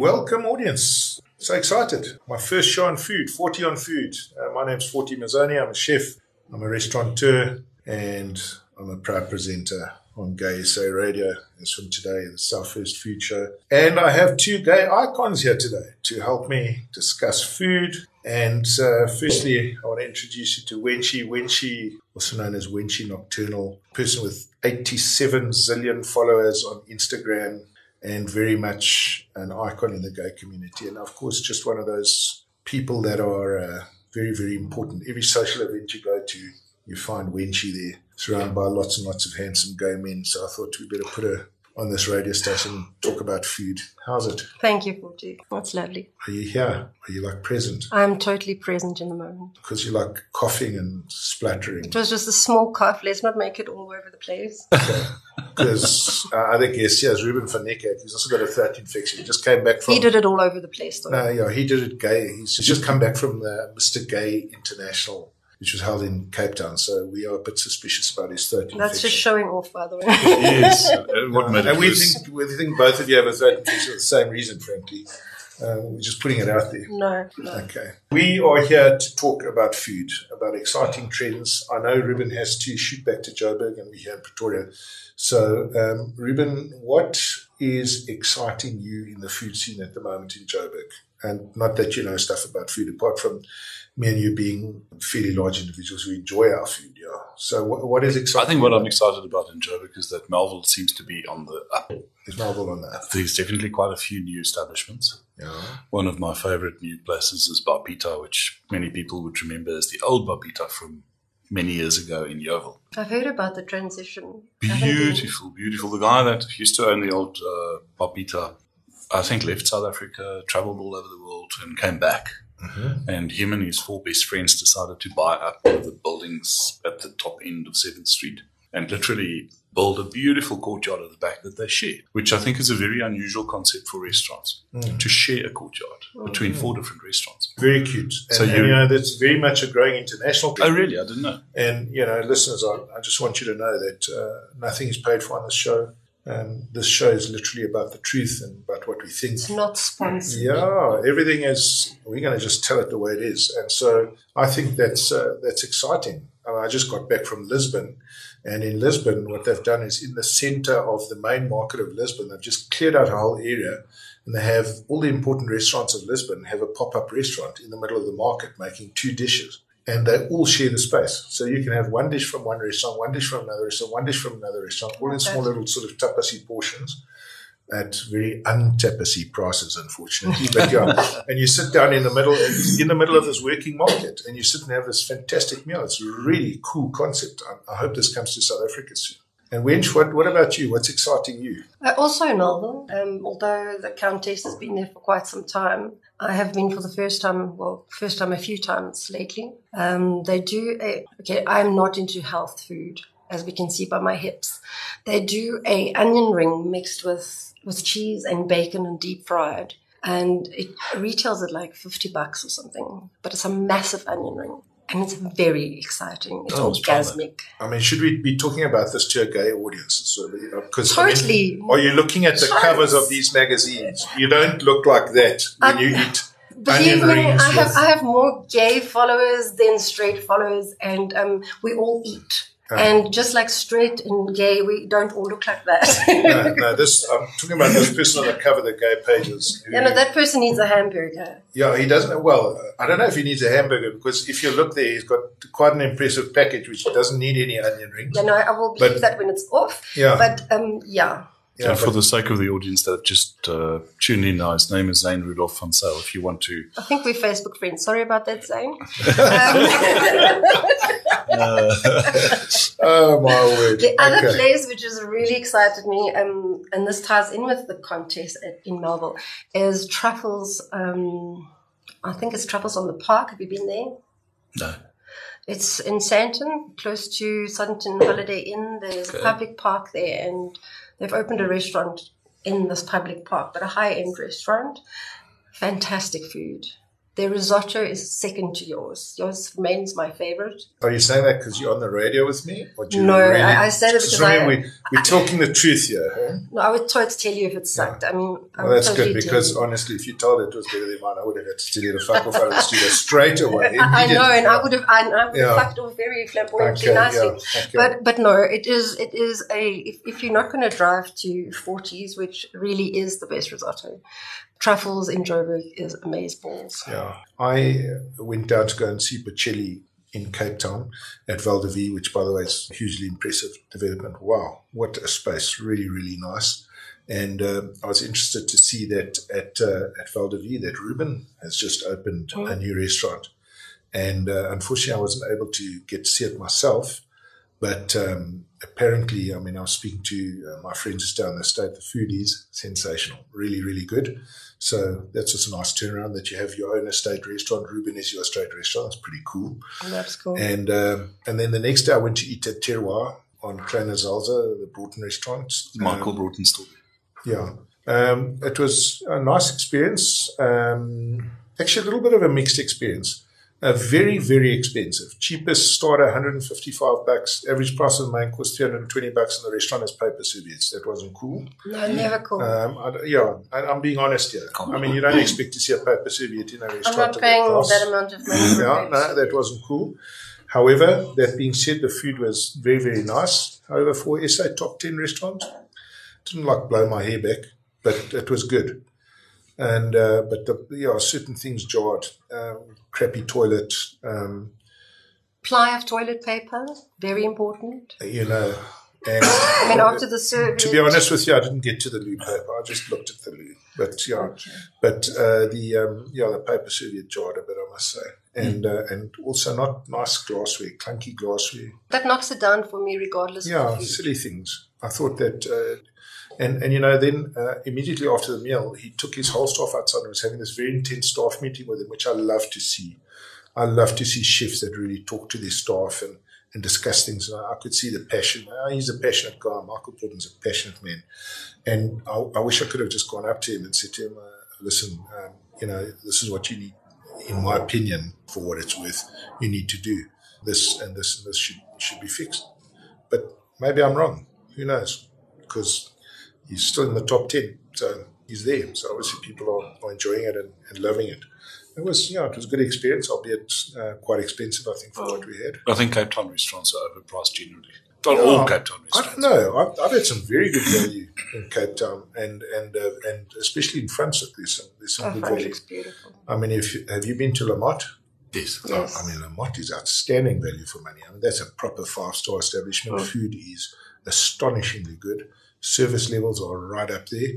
Welcome, audience. So excited. My first show on food, 40 on food. Uh, my name's Forty Mazzoni. I'm a chef, I'm a restaurateur, and I'm a proud presenter on Gay SA Radio as from today, the Southwest Food Show. And I have two gay icons here today to help me discuss food. And uh, firstly, I want to introduce you to Wenchi. Wenchi, also known as Wenchi Nocturnal, person with 87 zillion followers on Instagram and very much an icon in the gay community. And of course, just one of those people that are uh, very, very important. Every social event you go to, you find Wenchi there, surrounded by lots and lots of handsome gay men. So I thought we better put her on this radio station talk about food. How's it? Thank you, Forty. That's lovely. Are you here? Are you like present? I'm totally present in the moment. Because you're like coughing and splattering. It was just a small cough. Let's not make it all over the place. Because uh, I think yes, yes, Ruben van Niekerk, he's also got a throat infection. He just came back from. He did it all over the place, though. No, yeah, he did it gay. He's just come back from the Mr. Gay International which was held in Cape Town. So we are a bit suspicious about his throat infection. That's just showing off, by the way. yes. what made and we think, we think both of you have a throat infection for the same reason, frankly. Um, we're just putting it out there. No, no. Okay. We are here to talk about food, about exciting trends. I know Ruben has to shoot back to Joburg and we're here in Pretoria. So, um, Ruben, what is exciting you in the food scene at the moment in Joburg? And not that you know stuff about food, apart from me and you being fairly large individuals who enjoy our food, yeah. So what, what is exciting? I think what I'm excited about in Joburg is that Melville seems to be on the up. Is Melville on the up? There's definitely quite a few new establishments. Yeah. One of my favorite new places is Bapita, which many people would remember as the old Bapita from many years ago in Yeoville. I've heard about the transition. Beautiful, beautiful. The guy that used to own the old uh, Bapita, I think left South Africa, traveled all over the world and came back Mm-hmm. And him and his four best friends decided to buy up one of the buildings at the top end of 7th Street and literally build a beautiful courtyard at the back that they share, which I think is a very unusual concept for restaurants mm. to share a courtyard mm. between four different restaurants. Very cute. And, so you, and, you, know, that's very much a growing international. Oh, really? I didn't know. And, you know, listeners, I, I just want you to know that uh, nothing is paid for on this show. Um, this show is literally about the truth and about what we think. It's not sponsored. Yeah, everything is. We're going to just tell it the way it is, and so I think that's uh, that's exciting. I just got back from Lisbon, and in Lisbon, what they've done is in the centre of the main market of Lisbon, they've just cleared out a whole area, and they have all the important restaurants of Lisbon have a pop up restaurant in the middle of the market making two dishes and they all share the space. So you can have one dish from one restaurant, one dish from another restaurant, one dish from another restaurant, all in small little sort of tapasy portions at very untapasy prices, unfortunately. But yeah, and you sit down in the middle, in the middle of this working market, and you sit and have this fantastic meal. It's a really cool concept. I, I hope this comes to South Africa soon. And Wench, what, what about you? What's exciting you? Uh, also Melville, um, although the Countess has been there for quite some time. I have been for the first time, well, first time a few times lately. Um, they do, a, okay, I'm not into health food, as we can see by my hips. They do a onion ring mixed with, with cheese and bacon and deep fried. And it retails at like 50 bucks or something, but it's a massive onion ring and it's very exciting. It's oh, orgasmic. I mean, should we be talking about this to a gay audience? Because totally. I mean, are you looking at the totally. covers of these magazines? You don't look like that when um, you eat. Believe me, I have I have more gay followers than straight followers, and um, we all eat. And just like straight and gay, we don't all look like that. no, no, this I'm talking about this person on the cover of the gay pages. Who, yeah, no, that person needs a hamburger. Yeah, he doesn't. Well, I don't know if he needs a hamburger because if you look there, he's got quite an impressive package, which doesn't need any onion rings. Yeah, no, I will believe but, that when it's off. Yeah, but um, yeah. Yeah, for the sake of the audience that have just uh, tuned in now, his name is Zane Rudolph van Sale. If you want to, I think we're Facebook friends. Sorry about that, Zane. um, oh my word! The other place which has really excited me, um, and this ties in with the contest in Melville, is Truffles. Um, I think it's Truffles on the Park. Have you been there? No. It's in Sandton, close to Sandton Holiday Inn. There's okay. a public park there, and They've opened a restaurant in this public park, but a high end restaurant. Fantastic food. Their risotto is second to yours. Yours remains my favorite. Are you saying that because you're on the radio with me? Or do you No, really, I- I said it because I- we, we're talking the truth here. Huh? No, I would try to tell you if it sucked. I mean, I Well, would that's totally good because honestly, if you told it was better than mine, I would have had to tell you to fuck off out of the studio straight away. I know, and I would have, I, I would have fucked off very flamboyantly Okay, nicely. yeah, okay. But but no, it is it is a if, if you're not going to drive to Forties, which really is the best risotto, truffles in Joburg is amazeballs. Yeah. I uh, went down to go and see Bocelli in Cape Town at Val de which, by the way, is a hugely impressive development. Wow, what a space. Really, really nice. And um, I was interested to see that at, uh, at Val de that Ruben has just opened a new restaurant. And uh, unfortunately, I wasn't able to get to see it myself. But um, apparently, I mean, I was speaking to uh, my friends just down the state. The food is sensational, really, really good. So that's just a nice turnaround that you have your own estate restaurant. Ruben is your estate restaurant. That's pretty cool. That's cool. And um, and then the next day I went to eat at Terroir on Kleine Zalze, the Broughton restaurant. Michael Um, Broughton still there. yeah. Um, it was a nice experience. Um, actually, a little bit of a mixed experience. Uh, very, very expensive. Cheapest starter, 155 bucks. Average price of the main course, 320 bucks. And the restaurant has paper serviettes. That wasn't cool. no, never cool. Um, I, yeah, I, I'm being honest here. I mean, you don't expect to see a paper serviette in a restaurant. I'm not paying class. that amount of money. for Yeah, no, that wasn't cool. However, that being said, the food was very, very nice. However, for SA top 10 restaurant, didn't like blow my hair back, but it was good. And, uh, but the, yeah, certain things jarred. Um, crappy toilet, um, Ply of toilet paper, very important. you know, and I mean, after the service. to be honest with you, I didn't get to the loo paper. I just looked at the loo. But yeah, but uh, the um, yeah the paper serviette jarred a bit, I must say, and uh, and also not nice glassware, clunky glassware. that knocks it down for me, regardless Yeah, silly things. I thought that, uh, and and you know, then uh, immediately after the meal, he took his whole staff outside and was having this very intense staff meeting with him, which I love to see. I love to see chefs that really talk to their staff and, and discuss things. And I, I could see the passion. Uh, he's a passionate guy. Michael Jordan's a passionate man. And I, I wish I could have just gone up to him and said to him, uh, listen, um, you know, this is what you need, in my opinion, for what it's worth, you need to do. This and this and this should, should be fixed. But maybe I'm wrong. Who knows? Because he's still in the top 10. So he's there. So obviously people are, are enjoying it and, and loving it. It was, yeah, it was a good experience, albeit uh, quite expensive, I think, for what we had. I think Cape Town restaurants are overpriced generally. Not Yeah, all Cape Town I restaurants. don't know. I've, I've had some very good value in Cape Town, and and uh, and especially in Franschhoek, there's some there's some Oh, good French value. is beautiful. I mean, if you- have you been to La Motte? Yes. Yes. I mean, La Motte is outstanding value for money. I mean, that's a proper five star establishment. Mm. Food is astonishingly good. Service levels are right up there.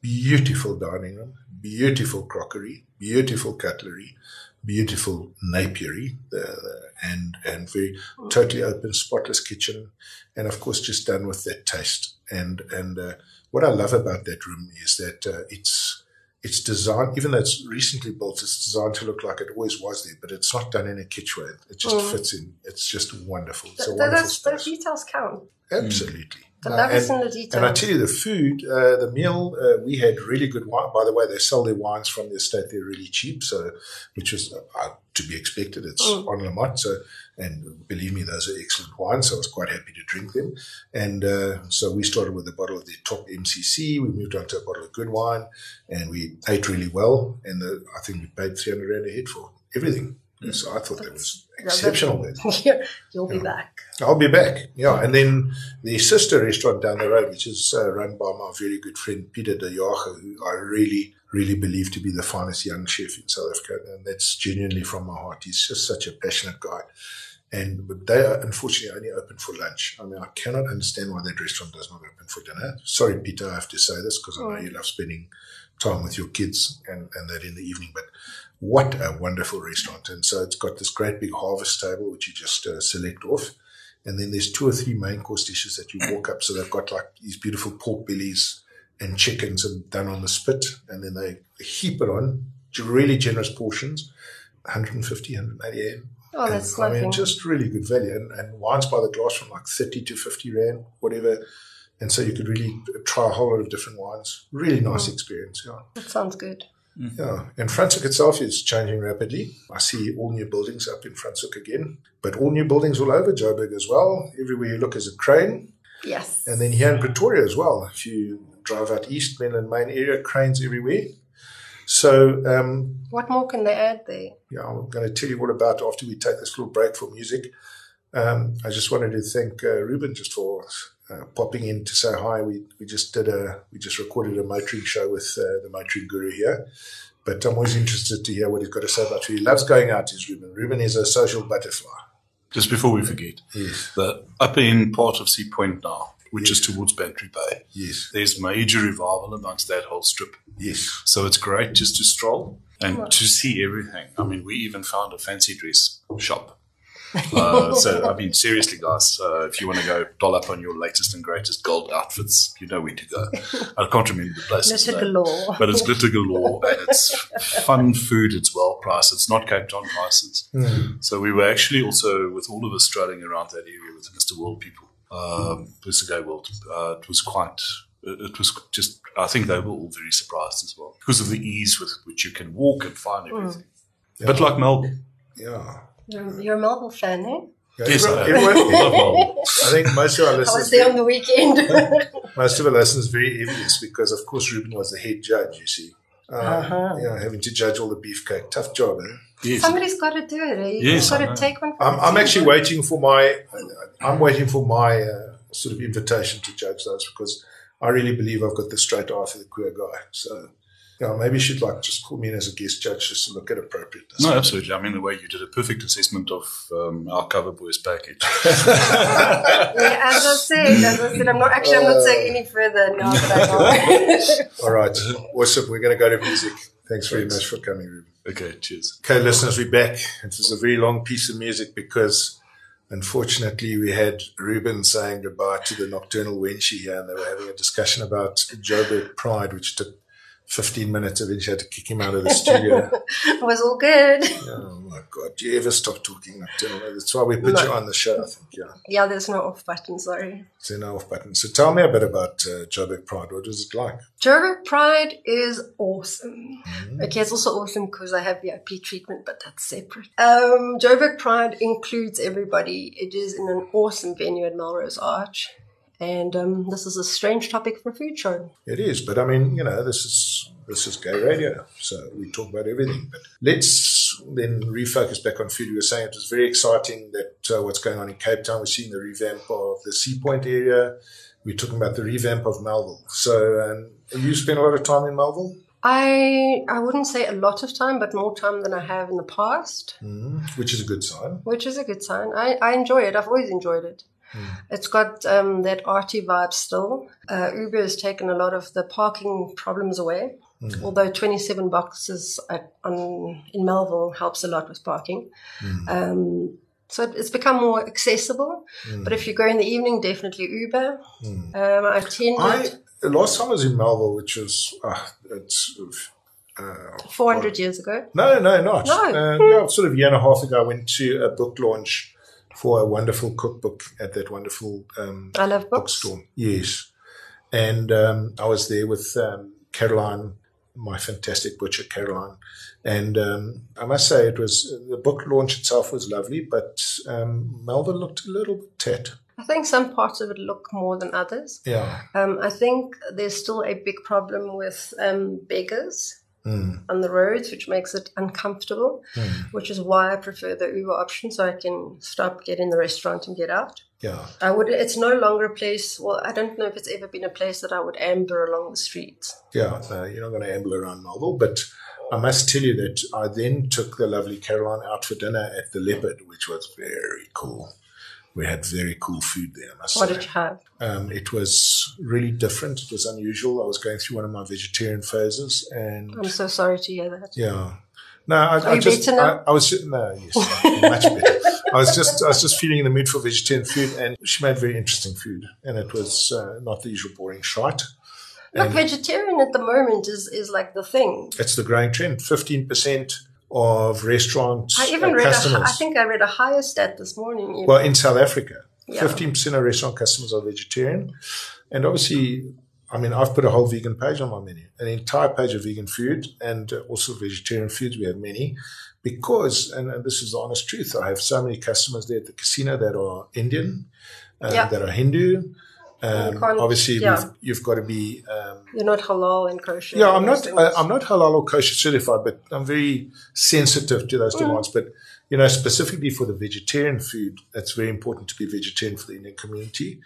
Beautiful dining room, beautiful crockery, beautiful cutlery, beautiful napery, uh, and and very totally open, spotless kitchen, and of course just done with that taste. And and uh, what I love about that room is that uh, it's it's designed, even though it's recently built, it's designed to look like it always was there, but it's not done in a kitsch way. It just Mm. fits in. It's just wonderful. It's a wonderful those, those details count. Absolutely. The No, love is and- in the and I tell you, the food, uh, the meal, uh, we had really good wine. By the way, they sell their wines from the estate. They're really cheap, so which is uh, to be expected. It's Mm. on La Motte, so and believe me, those are excellent wines. So I was quite happy to drink them. And uh, so we started with a bottle of the top MCC. We moved on to a bottle of good wine, and we ate really well. And the, I think we paid three hundred rand a head for everything. So I thought that was exceptional. that- You'll be back. I'll be back. Yeah, and then the sister restaurant down the road, which is uh, run by my very good friend Peter de Jager, who I really, really believe to be the finest young chef in South Africa, and that's genuinely from my heart. He's just such a passionate guy. And but they are unfortunately only open for lunch. I mean, I cannot understand why that restaurant does not open for dinner. Sorry, Peter, I have to say this because I know you love spending time with your kids and, and that in the evening. But what a wonderful restaurant. And so it's got this great big harvest table, which you just uh, select off. And then there's two or three main course dishes that you walk up. So they've got like these beautiful pork bellies and chickens and done on the spit. And then they heap it on, really generous portions, 150, 180 rand. Oh, that's and, I mean, just really good value. And, and wines by the glass from like 30 to 50 rand, whatever. And so you could really try a whole lot of different wines. Really nice mm. experience. Yeah. that sounds good. Yeah, and Franschhoek itself is changing rapidly. I see all new buildings up in Franschhoek again, but all new buildings all over Joburg as well. Everywhere you look is a crane. Yes. And then here in Pretoria as well. If you drive out east, Menlyn Main area, cranes everywhere. So, um, what more can they add there? Yeah, I'm going to tell you all about after we take this little break for music. Um, I just wanted to thank uh, Ruben just for uh, popping in to say hi. We we just did a we just recorded a motoring show with uh, the motoring guru here. But I'm always interested to hear what he's got to say about who he loves going out. Is Ruben? Ruben is a social butterfly. Just before we forget, yes, the up in part of Sea Point now, which yes. is towards Bantry Bay. Yes, there's major revival amongst that whole strip. Yes, so it's great just to stroll and to see everything. I mean, we even found a fancy dress shop uh, so, I mean, seriously, guys, uh, if you want to go doll up on your latest and greatest gold outfits, you know where to go. I can't remember the place. Glitter galore. But it's glitter galore and it's fun food. It's well priced. It's not Cape Town prices. Mm. So we were actually also, with all of us strolling around that area with Mr. World people, um, Mr. Gay World, uh, it was quite it was just, I think they were all very surprised as well because of the ease with which you can walk and find hmm. everything. Mm. Yeah. But like Melville. Yeah. You're, you're a Melville fan, eh? Yes, I, am. I think most of our listeners. I was there on the weekend. most of our listeners very envious because, of course, Ruben was the head judge. You see, uh, uh-huh. you know, having to judge all the beefcake, tough job. Eh? Yes. Somebody's got to do it. Eh? You've yes, got to take one. I'm, I'm actually waiting for my. I'm waiting for my uh, sort of invitation to judge those because I really believe I've got the straight eye for the queer guy. So yeah, maybe you should like just call me in as a guest judge just to look at appropriateness. No, absolutely. I mean, the way you did a perfect assessment of um, our cover boys package. yeah, as I said, as I said, I'm not actually. I'm not saying any further now that I know. All right, awesome. We're going to go to music. Thanks very Thanks. much for coming, Ruben. Okay, cheers. Okay, listeners, we're back. It was a very long piece of music because unfortunately we had Ruben saying goodbye to the nocturnal Wenchie here and they were having a discussion about Joburg Pride, which took 15 minutes, eventually had to kick him out of the studio. it was all good. Oh my God. Do you ever stop talking? That's why we put no. you on the show, I think. Yeah. Yeah, there's no off button, sorry. There's no off button. So tell me a bit about uh, Joburg Pride. What is it like? Joburg Pride is awesome. Mm-hmm. Okay, it's also awesome because I have VIP treatment, but that's separate. Um, Joburg Pride includes everybody. It is in an awesome venue at Melrose Arch. And um, this is a strange topic for a food show. It is, but I mean, you know, this is this is gay radio, so we talk about everything. But let's then refocus back on food. You were saying it was very exciting that uh, what's going on in Cape Town. We're seeing the revamp of the Sea Point area. We're talking about the revamp of Melville. So, um, you spend a lot of time in Melville. I I wouldn't say a lot of time, but more time than I have in the past. Mm, which is a good sign. Which is a good sign. I, I enjoy it. I've always enjoyed it. Mm. It's got um, that arty vibe still. Uh, Uber has taken a lot of the parking problems away. Mm. Although 27 boxes at, on, in Melville helps a lot with parking. Mm. Um, so it's become more accessible. Hmm. But if you go in the evening, definitely Uber. Hmm. Um, I attended. I, the last time I was in Melville, which was uh, it's uh, 400 years ago. No, no, not. No. Uh, yeah, sort of a year and a half ago, I went to a book launch for a wonderful cookbook at that wonderful um, I love books. bookstore. Yes. And um, I was there with um, Caroline, my fantastic butcher, Caroline. And um, I must say, it was the book launch itself was lovely, but um, Melville looked a little bit tat. I think some parts of it look more than others. Yeah. Um, I think there's still a big problem with beggars mm. on the roads, which makes it uncomfortable, mm. which is why I prefer the Uber option so I can stop, get in the restaurant and get out. Yeah. I would it's no longer a place well, I don't know if it's ever been a place that I would amber along the streets. Yeah, no, you're not gonna amble around Melville, but I must tell you that I then took the lovely Caroline out for dinner at the Leopard, which was very cool we had very cool food there. what say. did you have? Um, it was really different. It was unusual. I was going through one of my vegetarian phases, and I'm so sorry to hear that. Yeah. No, I, I you just. I, I was no, yes, much better. I was just, I was just feeling in the mood for vegetarian food, and she made very interesting food, and it was uh, not the usual boring shite. Look, vegetarian at the moment is is like the thing. It's the growing trend. Fifteen percent of restaurants. I even uh, read. customers. A, I think I read a higher stat this morning. even. Well, in South Africa, Yeah. fifteen percent of restaurant customers are vegetarian, and obviously, I mean, I've put a whole vegan page on my menu, an entire page of vegan food and also vegetarian foods. We have many because, and, and, this is the honest truth, I have so many customers there at the casino that are Indian, uh, yeah. that are Hindu. Um, obviously, yeah. you've got to be. Um, You're not halal and kosher. Yeah, I'm not. I, I'm not halal or kosher certified, but I'm very sensitive to those mm. demands. But you know, specifically for the vegetarian food, it's very important to be vegetarian for the Indian community.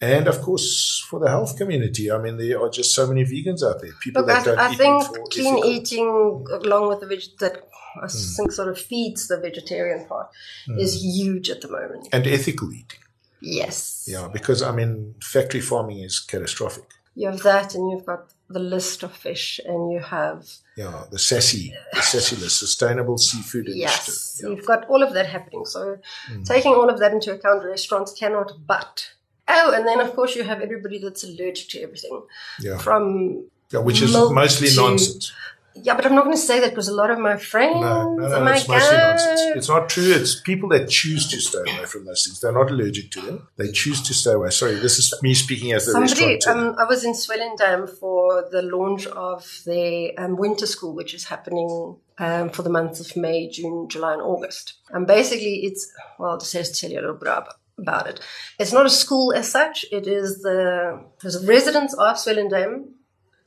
And of course, for the health community, I mean, there are just so many vegans out there. People Look, that I, don't I eat think clean ethical. eating, along with the veg, that I mm. think sort of feeds the vegetarian part, mm. is huge at the moment. And ethical eating. Yes. Yeah, because I mean, factory farming is catastrophic. You have that, and you've got the list of fish, and you have yeah the SASSI, the SASSI list, sustainable seafood initiative. Yes, yeah. you've got all of that happening. So mm. taking all of that into account, restaurants cannot but. Oh, and then of course you have everybody that's allergic to everything. Yeah. From yeah, which is mostly nonsense. Yeah, but I'm not going to say that because a lot of my friends. No, no, no, oh it's mostly nonsense. It's not true. It's people that choose to stay away from those things. They're not allergic to them. They choose to stay away. Sorry, this is me speaking as the Somebody, um, I was in Swellendam for the launch of the um, winter school, which is happening um, for the months of May, June, July, and August. And basically, it's well, just to tell you a little bit about about it. It's not a school as such. It is the there's residents of Swellendam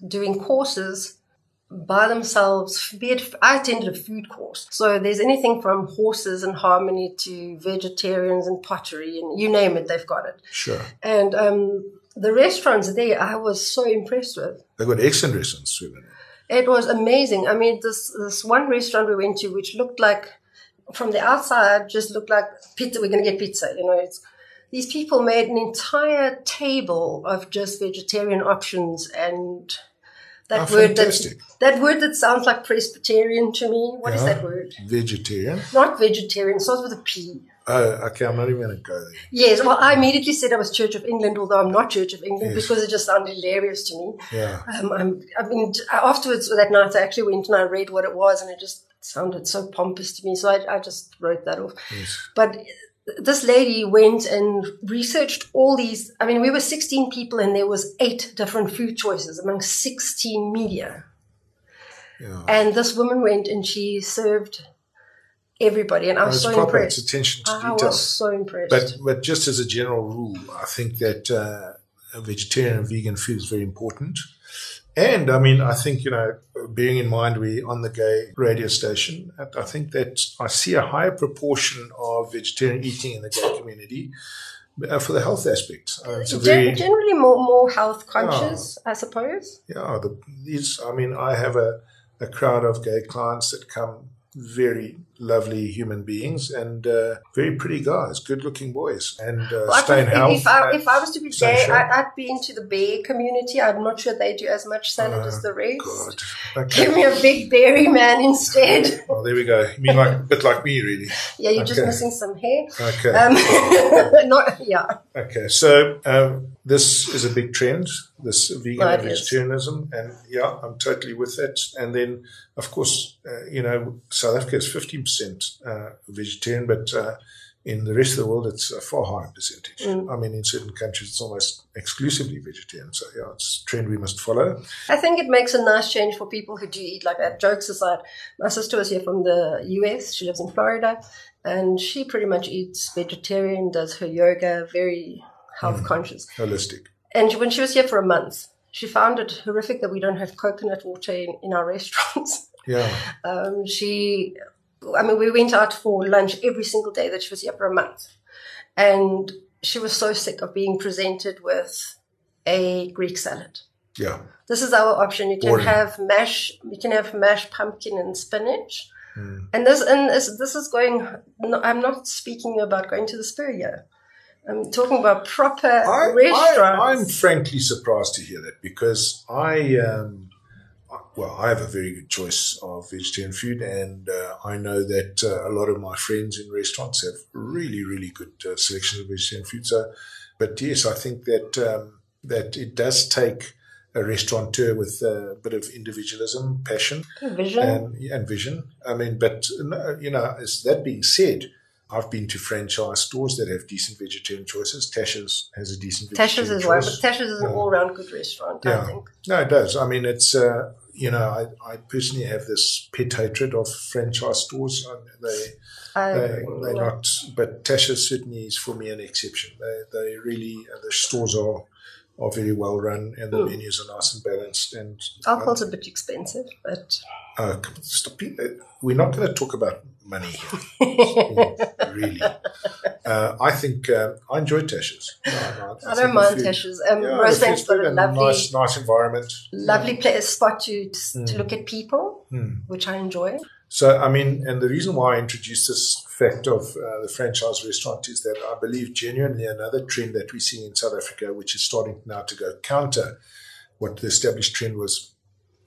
doing courses by themselves, be it, I attended a food course. So there's anything from horses and harmony to vegetarians and pottery and you name it, they've got it. Sure. And um, the restaurants there, I was so impressed with. They've got excellent restaurants, It was amazing. I mean, this, this one restaurant we went to, which looked like, from the outside, just looked like pizza. We're going to get pizza. You know, it's, these people made an entire table of just vegetarian options and that oh, word that, that word that sounds like Presbyterian to me. What yeah. is that word? Vegetarian. Not vegetarian. It starts with a P. Oh, okay. I'm not even going to go there. Yes. Well, I immediately said I was Church of England, although I'm not Church of England yes. because it just sounded hilarious to me. Yeah. Um, I'm, I mean, afterwards that night, I actually went and I read what it was, and it just sounded so pompous to me. So I, I just wrote that off. Yes. But this lady went and researched all these. I mean, we were 16 people and there was eight different food choices among 16 media. Yeah. And this woman went and she served everybody, and I was, was so proper. impressed. It's attention to I detail. was so impressed. But but just as a general rule, I think that uh, vegetarian and vegan food is very important. And I mean, I think, you know, bearing in mind we're on the gay radio station, I think that I see a higher proportion of vegetarian eating in the gay community uh, for the health aspect. Uh, it's very, generally more, more health conscious, I suppose. Yeah. The, these, I mean, I have a, a crowd of gay clients that come very lovely human beings and uh, very pretty guys, good looking boys, and uh, well, stay in health. If I, if I was to be gay, I'd, I'd, be into the bear community. I'm not sure they do as much salad uh, as the rest. Okay. Give me a big berry man instead. Oh, there we go. You mean like a bit like me, really? Yeah, you're okay. just missing some hair. Okay. Um, not, yeah. Okay, so um, this is a big trend, this vegan and vegetarianism, and yeah, I'm totally with that. And then, of course, uh, you know, South Africa is 15 percent uh, vegetarian, but uh, in the rest of the world, it's a far higher percentage. Mm. I mean, in certain countries, it's almost exclusively vegetarian. So, yeah, it's a trend we must follow. I think it makes a nice change for people who do eat like that. Jokes aside, my sister was here from the US. She lives in Florida, and she pretty much eats vegetarian, does her yoga, very health mm. conscious, holistic. And when she was here for a month, she found it horrific that we don't have coconut water in, in our restaurants. Yeah. Um, she I mean, we went out for lunch every single day that she was here for a month. And she was so sick of being presented with a Greek salad. Yeah. This is our option. You can Boring. have mash, you can have mashed pumpkin and spinach. Mm. And this, and this, this is going, no, I'm not speaking about going to the Spur I'm talking about proper I, restaurants. I, am frankly surprised to hear that because I, um, well, I have a very good choice of vegetarian food, and uh, I know that uh, a lot of my friends in restaurants have really, really good uh, selections of vegetarian food. So, but yes, I think that um, that it does take a restaurateur with a bit of individualism, passion, vision, and, and vision. I mean, but you know, as that being said, I've been to franchise stores that have decent vegetarian choices. Tasha's has a decent Tasha's vegetarian is one, choice. but Tasha's is an all-round good restaurant. I Yeah. think. No, it does. I mean, it's uh, you know, I, I personally have this pet hatred of franchise stores. I, they I they they're not, but Tasha certainly is for me an exception. They they really uh, the stores are are very well run and the Mm. menus are nice and balanced. And Alcohol's a bit expensive, but uh. Uh, We're not going to talk about money here. really. Uh, I think uh, I enjoy Tasha's. No, no, I think don't mind food- Tasha's. Um, Yeah, Rosebank's the food's got a and lovely, nice, nice environment. lovely place, spot to to Mm. look at people, Mm. which I enjoy. So, I mean, and the reason why I introduced this fact of uh, the franchise restaurant is that I believe genuinely another trend that we're seeing in South Africa, which is starting now to go counter what the established trend was,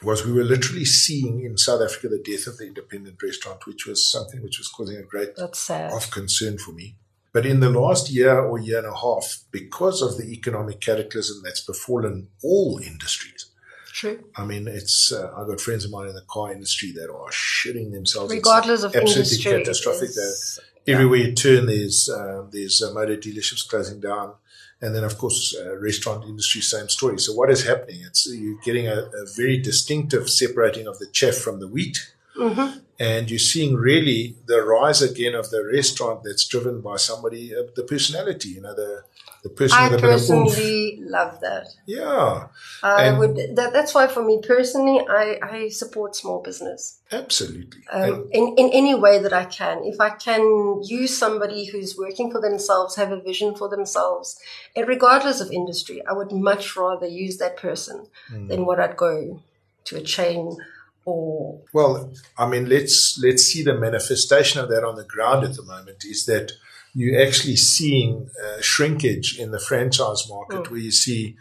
was we were literally seeing in South Africa the death of the independent restaurant, which was something which was causing a great of concern for me. But in the last year or year and a half, because of the economic cataclysm that's befallen all industries, True. I mean, it's uh, I've got friends of mine in the car industry that are shitting themselves. It's Regardless of absolutely catastrophic. it's- Everywhere you turn, there's um, there's uh, motor dealerships closing down, and then of course, uh, restaurant industry, same story. So what is happening? It's you're getting a, a very distinctive separating of the chaff from the wheat, Mhm. and you're seeing really the rise again of the restaurant that's driven by somebody, uh, the personality, you know, the the person I with a oomph. personally love that. Yeah, I And- would. That, that's why, for me personally, I, I support small business absolutely. Um, in in any way that I can. If I can use somebody who's working for themselves, have a vision for themselves, and regardless of industry, I would much rather use that person Hmm. than what I'd go to a chain or Well, I mean, let's let's see the manifestation of that on the ground at the moment. Is that you're actually seeing uh, shrinkage in the franchise market, where you see,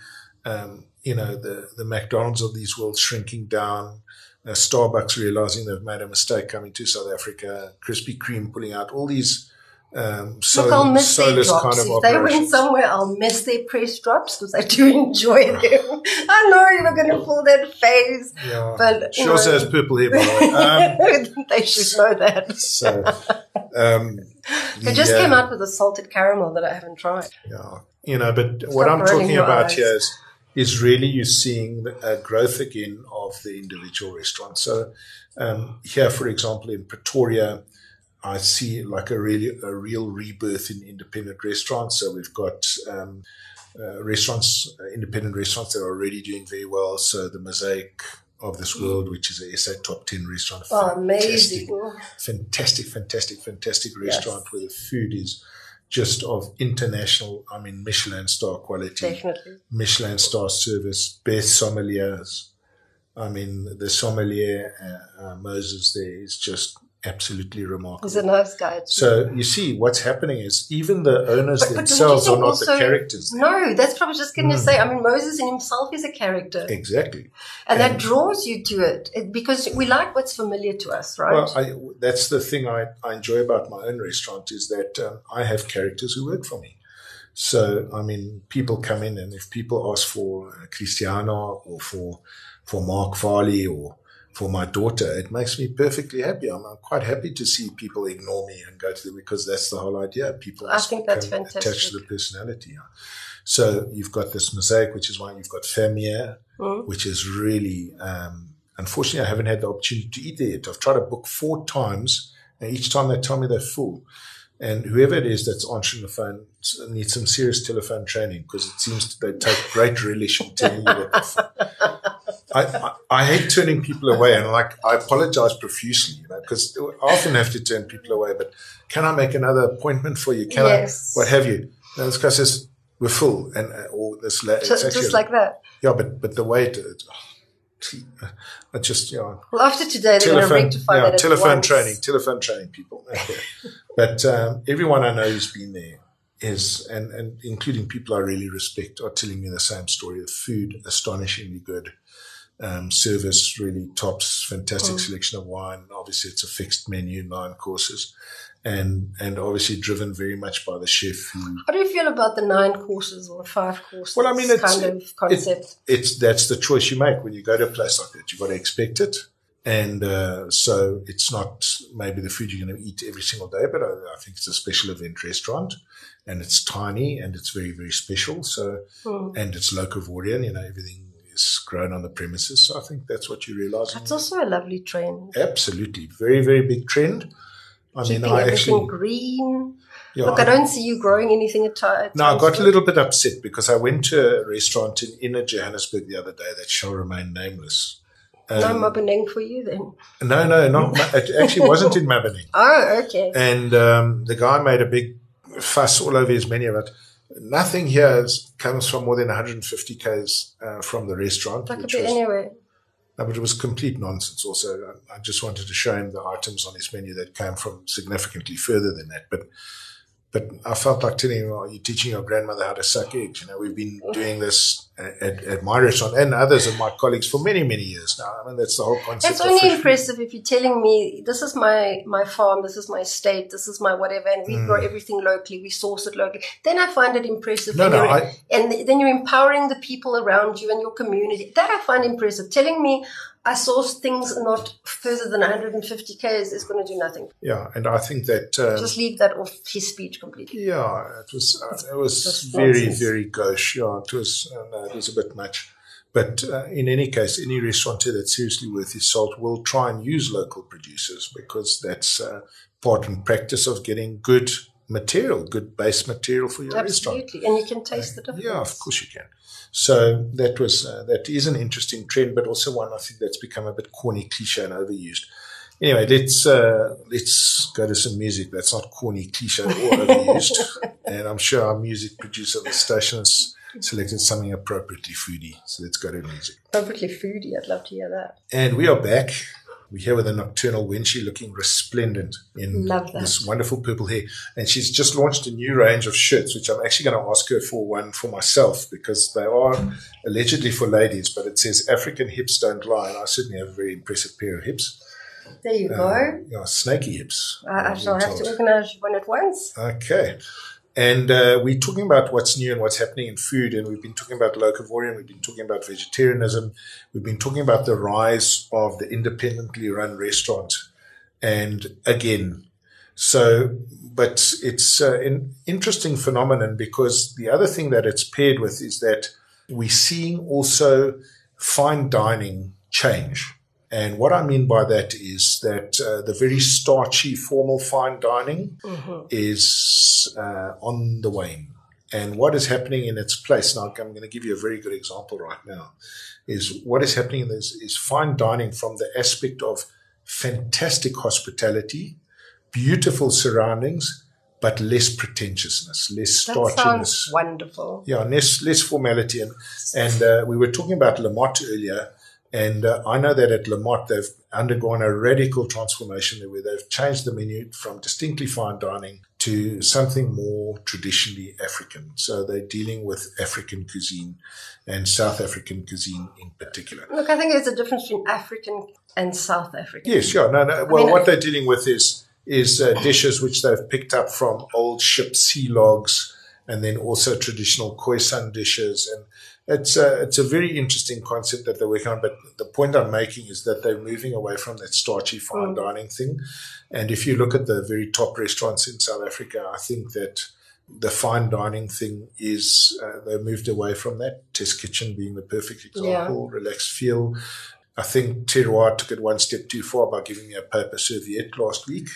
um, you know, the the McDonald's of these worlds shrinking down. Uh, Starbucks realizing they've made a mistake coming to South Africa. Krispy Kreme pulling out all these um, so, Look, I'll miss their drops. kind of if they went somewhere, I'll miss their press drops because I do enjoy them. I know you were going to pull that phase, yeah. but she you also know, has purple hair, by the. Um, they should know that. so, um, They just yeah. came out with a salted caramel that I haven't tried. Yeah, you know, but what I'm talking about eyes. here is, is really you're seeing a growth again of the individual restaurants. So um, here, for example, in Pretoria, I see like a really a real rebirth in independent restaurants. So we've got um, uh, restaurants, uh, independent restaurants that are already doing very well. So the Mosaic of this world, which is a SA top ten restaurant, Oh, fantastic amazing. fantastic, fantastic, fantastic restaurant where the food is just of international, I mean, Michelin star quality, Definitely. Michelin star service, best sommeliers. I mean, the sommelier, uh, uh, Moses, there is just absolutely remarkable. He's a nice guy. too. so you see, what's happening is even the owners But- but themselves are not also- the characters. no, that's probably just going to Mm. say. I mean, Moses in himself is a character, Exactly. and that draws you to it, it because we like what's familiar to us, right? Well, I, that's the thing I, I enjoy about my own restaurant is that um, I have characters who work for me. So, I mean, people come in and if people ask for uh, Cristiano or for, for Mark Farley or for my daughter, it makes me perfectly happy. I'm, I'm quite happy to see people ignore me and go to them because that's the whole idea. People I think that's become attached to the personality. So you've got this mosaic, which is why you've got Fermier, Mm. which is really, um, unfortunately, I haven't had the opportunity to eat there yet. I've tried to book four times, and each time they tell me they're full. And whoever it is that's answering the phone needs some serious telephone training because it seems they take great relish in telling you that. I, I, I hate turning people away, and like I apologize profusely, you know, because I often have to turn people away. But can I make another appointment for you? Can Yes. I? What have you? And this guy says we're full, and uh, or this la- just, just like that. yeah, but but the way it, it I just you know Well, after today, they're going to rectify yeah that. at telephone once. training telephone training people. Okay. but um, everyone I know who's been there is and and including people I really respect are telling me the same story. The food astonishingly good. Um, service really tops, fantastic Mm. selection of wine. Obviously, it's a fixed menu, nine courses, and and obviously driven very much by the chef who How do you feel about the nine courses or five courses? Well, I mean, it's- kind of concept. it's that's the choice you make when you go to a place like that. You've got to expect it, And uh, so it's not maybe the food you're going to eat every single day, but I, I, think it's a special event restaurant and it's tiny and it's very, very special. So, mm. and it's locavorian, you know, everything is grown on the premises. So I think that's what you realize. That's also a lovely trend. Absolutely. Very, very big trend. I Keeping mean, I everything actually, green. Yeah, Look, I, I, don't see you growing anything at all. No, I got a little bit upset because I went to a restaurant in inner Johannesburg the other day that shall remain nameless um, no Maboneng for you then? No, no, not. it actually wasn't in Maboneng. oh, okay. And um, the guy made a big fuss all over his menu, but nothing here is, comes from more than 150 k's uh, from the restaurant. That could be was, anywhere. No, but it was complete nonsense. Also, I just wanted to show him the items on his menu that came from significantly further than that. But but I felt like telling him, "Are you teaching your grandmother how to suck eggs?" You know, we've been doing this at, at, my restaurant and others of my colleagues for many, many years now. I mean, that's the whole concept. It's only impressive if you're telling me this is my my farm, this is my state, this is my whatever, and we mm. grow everything locally, we source it locally. Then I find it impressive. No, no, I, and then you're empowering the people around you and your community. That I find impressive. Telling me I source things not further than 150 k's is going to do nothing. Yeah, and I think that um, just leave that off his speech completely. Yeah, it was uh, it was very very gauche. Yeah, it was uh, it was a bit much. But uh, in any case, any restaurateur that's seriously worth his salt will try and use local producers because that's uh, part and practice of getting good material, good base material for your Absolutely. restaurant. Absolutely, and you can taste the difference. Yeah, of course you can. So that was uh, that is an interesting trend, but also one I think that's become a bit corny, cliche, and overused. Anyway, let's uh, let's go to some music that's not corny, cliche, or overused. and I'm sure our music producer at the station has selected something appropriately foodie. So let's go to music. Appropriately foodie. I'd love to hear that. And we are back. We're here with a nocturnal Wenchi looking resplendent in this wonderful purple hair. And she's just launched a new range of shirts, which I'm actually going to ask her for one for myself because they are allegedly for ladies, but it says African hips don't lie. And I certainly have a very impressive pair of hips. There you go. Um, yeah, snaky hips. I, I shall have to organize one at once. Okay. And uh, we're talking about what's new and what's happening in food. And we've been talking about locavorian. We've been talking about vegetarianism. We've been talking about the rise of the independently run restaurant. And again, so, but it's uh, an interesting phenomenon because the other thing that it's paired with is that we're seeing also fine dining change. And what I mean by that is that uh, the very starchy, formal fine dining mm-hmm. is uh, on the wane. And what is happening in its place, now I'm going to give you a very good example right now, is what is happening in this is fine dining from the aspect of fantastic hospitality, beautiful surroundings, but less pretentiousness, less starchiness. That sounds wonderful. Yeah, less, less formality. And, and uh, we were talking about La Motte earlier and uh, I know that at La Motte, they've undergone a radical transformation where they've changed the menu from distinctly fine dining to something more traditionally African. So they're dealing with African cuisine and South African cuisine in particular. Look, I think there's a difference between African and South African. Yes, sure. No, no. Well, I mean, what they're dealing with is is uh, dishes which they've picked up from old ship sea logs and then also traditional Khoisan dishes and it's a, it's a very interesting concept that they're working on. But the point I'm making is that they're moving away from that starchy fine mm. dining thing. And if you look at the very top restaurants in South Africa, I think that the fine dining thing is uh, they moved away from that. Test Kitchen being the perfect example, yeah. relaxed feel. I think Terroir took it one step too far by giving me a paper serviette last week.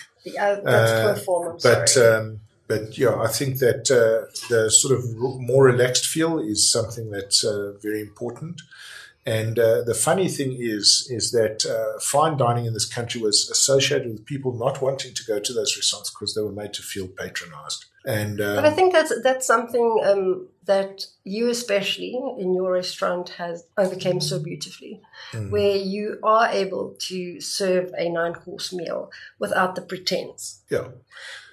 That's uh, But um, but yeah, I think that uh, the sort of more relaxed feel is something that's uh, very important. And uh, the funny thing is, is that uh, fine dining in this country was associated with people not wanting to go to those restaurants because they were made to feel patronized. And um, but I think that's that's something um, that you, especially in your restaurant, has overcame so beautifully, mm. where you are able to serve a nine course meal without the pretense. Yeah,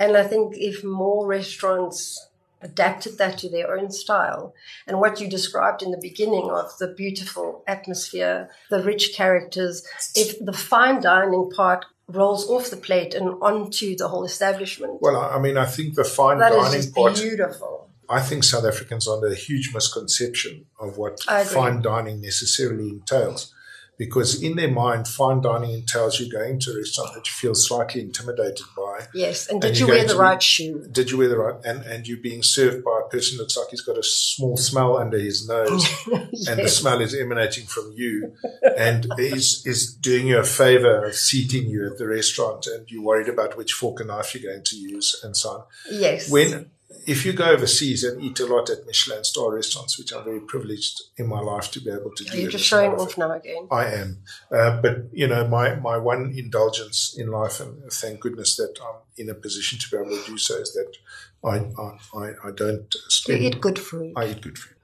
and I think if more restaurants adapted that to their own style. And what you described in the beginning of the beautiful atmosphere, the rich characters, if the fine dining part rolls off the plate and onto the whole establishment. Well, I mean, I think the fine that dining is part. beautiful. I think South Africans are under a huge misconception of what fine dining necessarily entails. Because in their mind, fine dining entails you going to a restaurant that you feel slightly intimidated by. Yes, and did And you wear the to right shoe? Did you wear the right? And and you being served by a person that looks like he's got a small smell under his nose, and the smell is emanating from you, and is is doing you a favor of seating you at the restaurant, and you're worried about which fork and knife you're going to use, and so on. Yes. When if you go overseas and eat a lot at Michelin star restaurants, which I'm very privileged in my life to be able to do, Are you and just showing off now again? I am. Uh, but, you know, my, my one indulgence in life, and thank goodness that I'm in a position to be able to do so, is that I, I, I, don't You eat good food. I eat good food.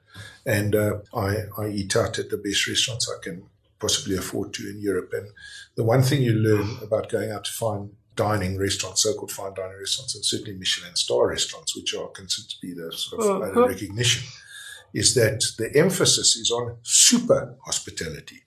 And uh, I, I eat out at the best restaurants I can possibly afford to in Europe. And the one thing you learn about going out to fine dining restaurants, so-called fine dining restaurants, and certainly Michelin star restaurants, which are considered to be the sort of uh, Mhm. recognition, is that the emphasis is on super hospitality.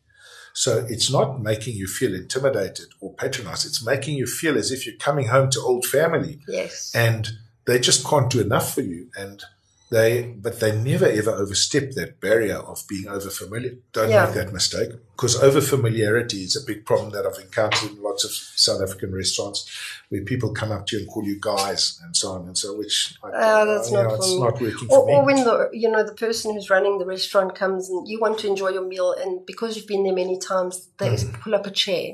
So it's not making you feel intimidated or patronized. It's making you feel as if you're coming home to old family yes. and they just can't do enough for you. And they, but they never ever overstep that barrier of being over familiar. Don't Yeah. make that mistake because over familiarity is a big problem that I've encountered in lots of South African restaurants where people come up to you and call you guys and so on and so, which I, Ah, that's you not know, it's not working or, for me. or when the you know the person who's running the restaurant comes and you want to enjoy your meal and because you've been there many times they Mm. pull up a chair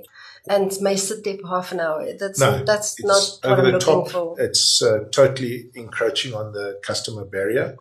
and may sit there for half an hour. That's No, that's not what i'm looking top. for. It's uh, totally encroaching on the customer barrier,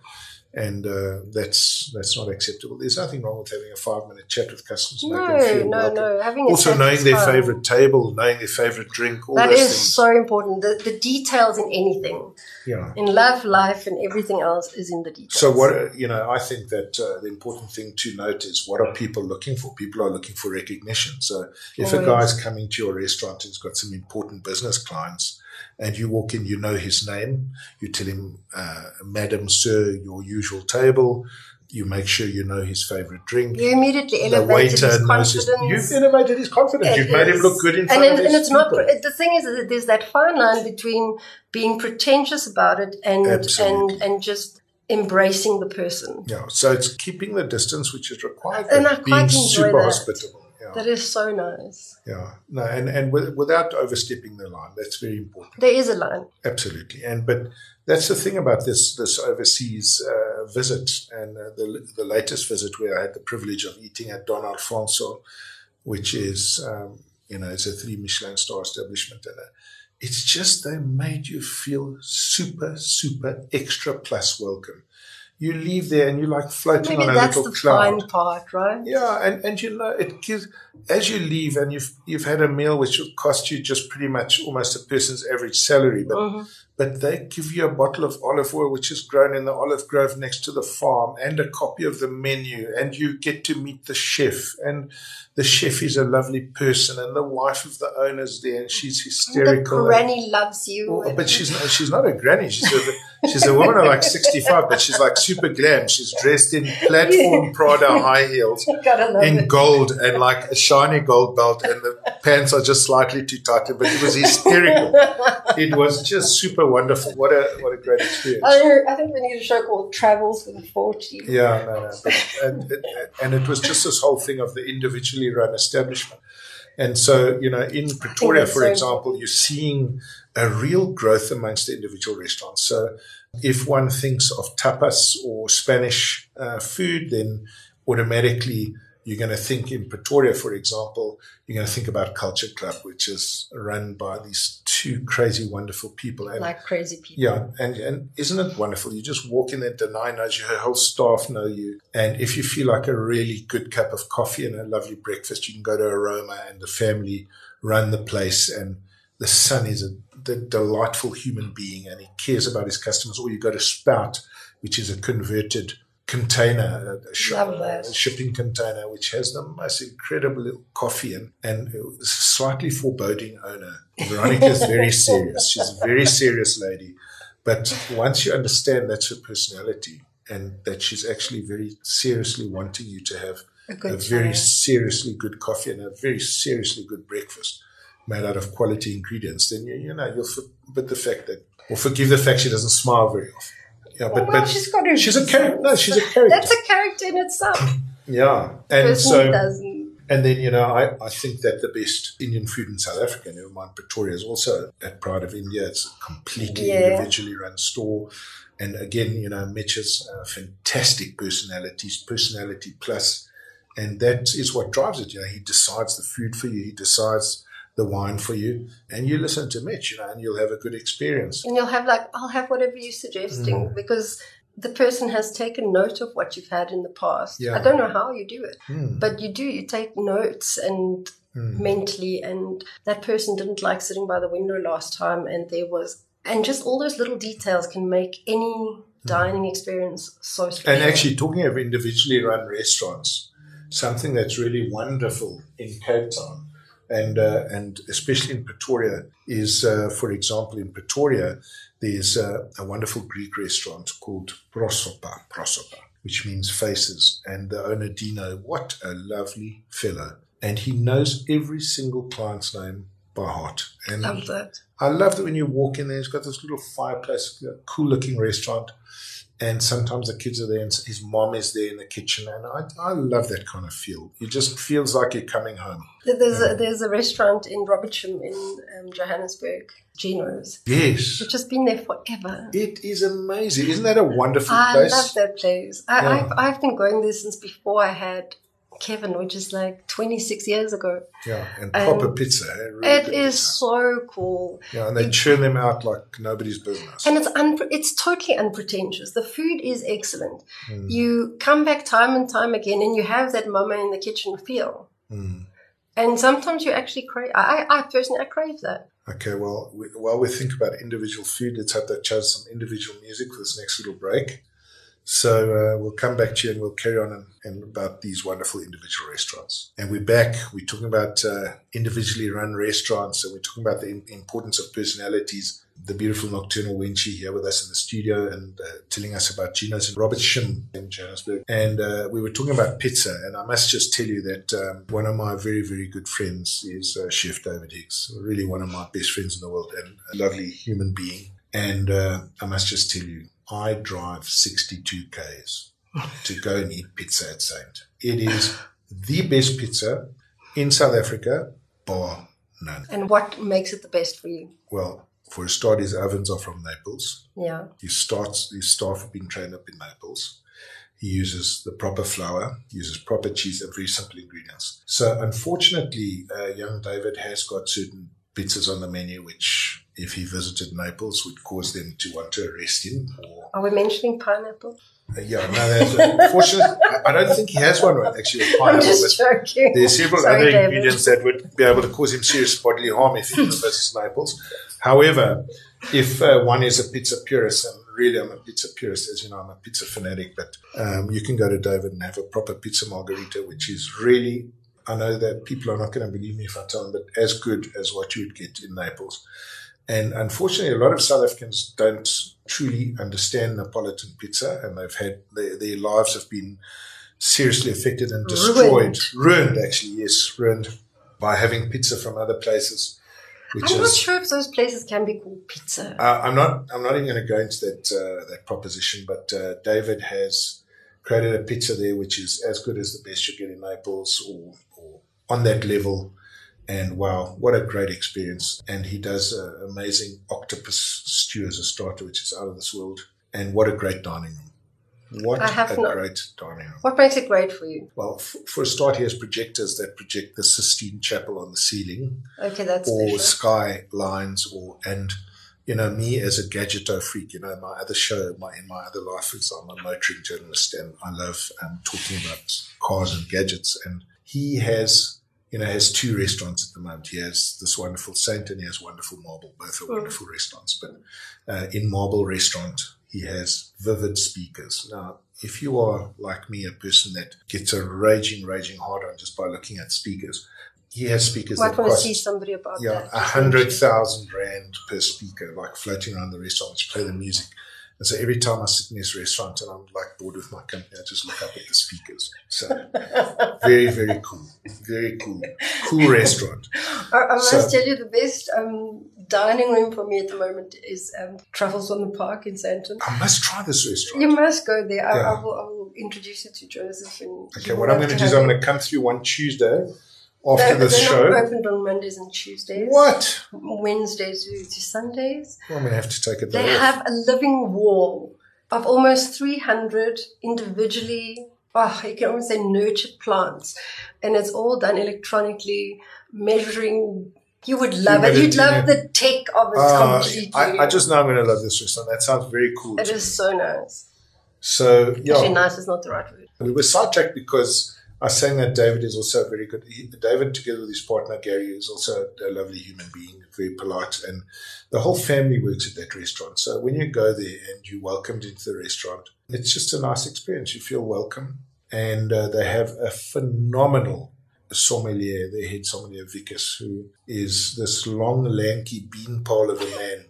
and uh, that's that's not acceptable. There's nothing wrong with having a five minute chat with customers. no no welcome. no having Also, knowing their fine. favorite table, knowing their favorite drink, all that is things. so important the, the details in anything yeah. in love life and everything else is in the details So what you know, I think that uh, the important thing to note is what are people looking for? People are looking for recognition. So if a guy's coming to your restaurant and's got some important business clients, and you walk in, you know his name, you tell him, uh, "Madam, sir, your usual table." You make sure you know his favorite drink. you immediately the elevated waiter his knows his. confidence You've elevated his confidence. You've made him look good in and, front then- of his and it's not the thing is that there's that fine line between being pretentious about it and Absolutely. and and just embracing the person Yeah, so it's keeping the distance which is required, And I quite being enjoy super that. hospitable. That is so nice. Yeah, no, and and with, without overstepping the line, that's very important. there is a line. Absolutely, and but that's the thing about this this overseas uh, visit and uh, the the latest visit where I had the privilege of eating at Don Alfonso, which is um, you know it's a three Michelin star establishment, and uh, it's just they made you feel super super extra plus welcome. You leave there and you're like floating maybe on a little cloud. that's the fine part right Yeah, and, and you know, it gives as you leave and you've you've had a meal which will cost you just pretty much almost a person's average salary, but Mhm. But they give you a bottle of olive oil which is grown in the olive grove next to the farm and a copy of the menu and you get to meet the chef and the chef is a lovely person and the wife of the owner's there and she's the hysterical. and- granny loves you Oh, but she's not, she's not a granny. She's a she's a woman of like sixty five, but she's like super glam. She's dressed in platform Prada high heels in it gold and like a shiny gold belt, and the pants are just slightly too tight. But it was hysterical. It was just super wonderful. What a what a great experience. I, I think we need a show called Travels with a 40. Yeah, no, no. And- and it was just this whole thing of the individually run establishment. And so, you know, in Pretoria, for so example, you're seeing a real growth amongst the individual restaurants. So if one thinks of tapas or Spanish uh, food, then automatically you're going to think in Pretoria, for example, you're going to think about Culture Club, which is run by these two crazy, wonderful people. And Like crazy people. yeah, and, and isn't it wonderful? You just walk in there, Denai knows you, her whole staff know you. And if you feel like a really good cup of coffee and a lovely breakfast, you can go to Aroma and the family run the place. And the son is a the delightful human being and he cares about his customers. Or you go to Spout, which is a converted container, a, sh- Love that. a shipping container, which has the most incredible little coffee and, and a slightly foreboding owner. Veronica is very serious. She's a very serious lady. But once you understand that's her personality and that she's actually very seriously wanting you to have A a very seriously good coffee and a very seriously good breakfast made out of quality ingredients, then you, you know you'll forbid the fact that or forgive the fact she doesn't smile very often. Yeah, but well, but she's got her she's a character. No, she's a character. That's a character in itself. yeah, and so doesn't. And then, you know, I, I think that the best Indian food in South Africa, never mind Pretoria, is also at Pride of India. It's a completely Yeah. individually run store. And again, you know, Mitch uh, fantastic personalities, personality plus, and that is what drives it. You know, he decides the food for you, he decides the wine for you, and you listen to Mitch, you know, and you'll have a good experience. And you'll have like, I'll have whatever you're suggesting Mm. because the person has taken note of what you've had in the past. Yeah. I don't know how you do it, Mm. but you do. You take notes and Mm. mentally, and that person didn't like sitting by the window last time, and there was, and just all those little details can make any dining experience so special. And actually, talking of individually run restaurants, something that's really wonderful in Cape Town, and uh, and especially in Pretoria, is, uh, for example, in Pretoria, there's uh, a wonderful Greek restaurant called Prosopa, Prosopa, which means faces. And the owner, Dino, what a lovely fellow. And he knows every single client's name by heart. And love that. I love that when you walk in there, he's got this little fireplace, cool looking restaurant. And sometimes the kids are there and his mom is there in the kitchen. And I, I love that kind of feel. It just feels like you're coming home. There's a, there's a restaurant in Robertsham in um, Johannesburg, Geno's, Yes. which has been there forever. It is amazing. Isn't that a wonderful I place? I love that place. I, Yeah. I've, I've been going there since before I had Kevin, which is like 26 years ago. Yeah, and And proper pizza. eh? Really It is pizza. so cool. Yeah, and they churn them out like nobody's business. And it's unpre- it's totally unpretentious. The food is excellent. Mm. You come back time and time again, and you have that mama in the kitchen feel. Mm. And sometimes you actually crave. I, I personally, I crave that. Okay, well, we, while we think about individual food, let's hope that chose some individual music for this next little break. So uh, we'll come back to you and we'll carry on and, and about these wonderful individual restaurants. And we're back. We're talking about uh, individually run restaurants, and we're talking about the importance of personalities. The beautiful Nocturnal Wenchi here with us in the studio and uh, telling us about Gino's and Robertsham in Johannesburg. And uh, we were talking about pizza, and I must just tell you that um, one of my very, very good friends is uh, Chef David Higgs, really one of my best friends in the world and a lovely human being. And uh, I must just tell you, I drive 62 Ks to go and eat pizza at Saint. It is the best pizza in South Africa, bar none. And what makes it the best for you? Well, for a start, his ovens are from Naples. Yeah. His, starts, his staff have been trained up in Naples. He uses the proper flour, uses proper cheese, and very simple ingredients. So, unfortunately, uh, young David has got certain pizzas on the menu which, if he visited Naples, would cause them to want to arrest him. Or Are we mentioning pineapple? uh, yeah, no, that's unfortunately, I- don't think he has one right, actually. I'm pineapple, just joking. there are several Sorry, other David. ingredients that would be able to cause him serious bodily harm if he visits Naples. However, if uh, one is a pizza purist, and really I'm a pizza purist, as you know, I'm a pizza fanatic, but um, you can go to David and have a proper pizza margarita, which is really, I know that people are not going to believe me if I tell them, but as good as what you would get in Naples. And unfortunately, a lot of South Africans don't truly understand Napolitan pizza, and they've had their, their lives have been seriously affected and destroyed, ruined, actually, yes, ruined by having pizza from other places. Which I'm not sure if those places can be called pizza. uh, I'm not. I'm not even going to go into that uh, that proposition. But uh, David has created a pizza there, which is as good as the best you get in Naples, or, or on that level. And wow, what a great experience! And he does an amazing octopus stew as a starter, which is out of this world. And what a great dining room! What I have a not- great dining room! what makes it great for you? Well, f- for a start, he has projectors that project the Sistine Chapel on the ceiling Okay, that's or special. sky lines or and you know me as a gadgeto freak you know my other show my in my other life is i'm a motoring journalist and i love um, talking about cars and gadgets and he has you know has two restaurants at the moment. He has this wonderful saint and he has wonderful marble. Both are Mm. wonderful restaurants. But uh, in marble restaurant he has vivid speakers. Now if you are like me a person that gets a raging raging hard on just by looking at speakers he has speakers Might that want to cost see somebody about yeah, a hundred thousand rand per speaker, like floating around the restaurant, which play the music. And so every time I sit in this restaurant and I'm like bored with my company, I just look up at the speakers. So very, very cool. Very cool. Cool restaurant. I, I must So- tell you, the best um, dining room for me at the moment is um, Truffles on the Park in Sandton. I must try this restaurant. You must go there. I, Yeah. I, will, I will introduce you to Joseph. And Okay, what I'm going to do is I'm going to come through one Tuesday after they're, this they're show. not opened on Mondays and Tuesdays. What? Wednesdays to, Sundays. Well, I'm going to have to take a They off. have a living wall of almost 300 individually, oh, you can almost say nurtured plants. And it's all done electronically, measuring. You would love it. You'd love the tech of it Ah, completely. I, I just know I'm going to love this restaurant. That sounds very cool. It is me. so nice. So, Actually, yeah. nice is not the right word. We were sidetracked because I was saying that David is also very good. He, David, together with his partner Gary, is also a lovely human being, very polite, and the whole family works at that restaurant. So when you go there and you're welcomed into the restaurant, it's just a nice experience. You feel welcome, and uh, they have a phenomenal sommelier, their head sommelier Vickers, who is this long, lanky beanpole of a man.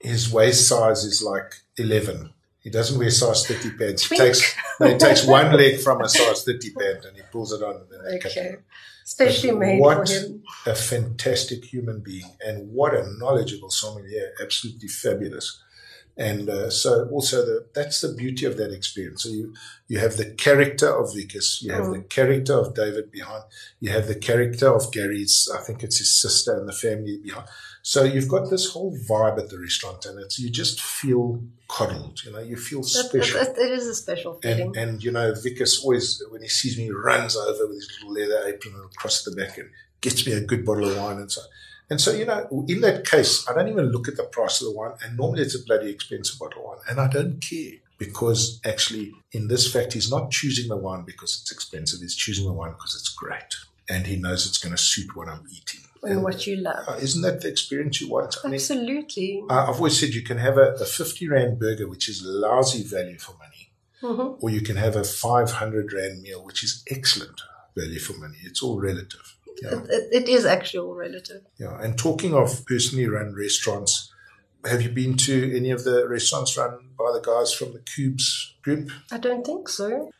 His waist size is like eleven. He doesn't wear size 30 pants. He takes, no, he takes one leg from a size 30 pant and he pulls it on. And then Okay. Especially made what for him. a fantastic human being and what a knowledgeable sommelier. Absolutely fabulous. And uh, so also the, that's the beauty of that experience. So you, you have the character of Vickers, you have Mm. the character of David behind, you have the character of Gary's, I think it's his sister and the family behind. So you've got this whole vibe at the restaurant and it's, you just feel coddled, you know, you feel special. that- it is a special feeling. And, and you know, Vickers always, when he sees me, runs over with his little leather apron across the back and gets me a good bottle of wine and so. And so, you know, in that case, I don't even look at the price of the wine, and normally it's a bloody expensive bottle of wine, and I don't care because actually, in this fact, he's not choosing the wine because it's expensive. He's choosing the wine because it's great, and he knows it's going to suit what I'm eating. And what you love. uh, isn't that the experience you want? Absolutely. I- I've always said you can have a, a 50 rand burger, which is lousy value for money, Mhm. or you can have a 500 rand meal, which is excellent value for money. It's all relative. Yeah. It, it is actually all relative. Yeah. And talking of personally run restaurants, have you been to any of the restaurants run by the guys from the Cubes group? I don't think so.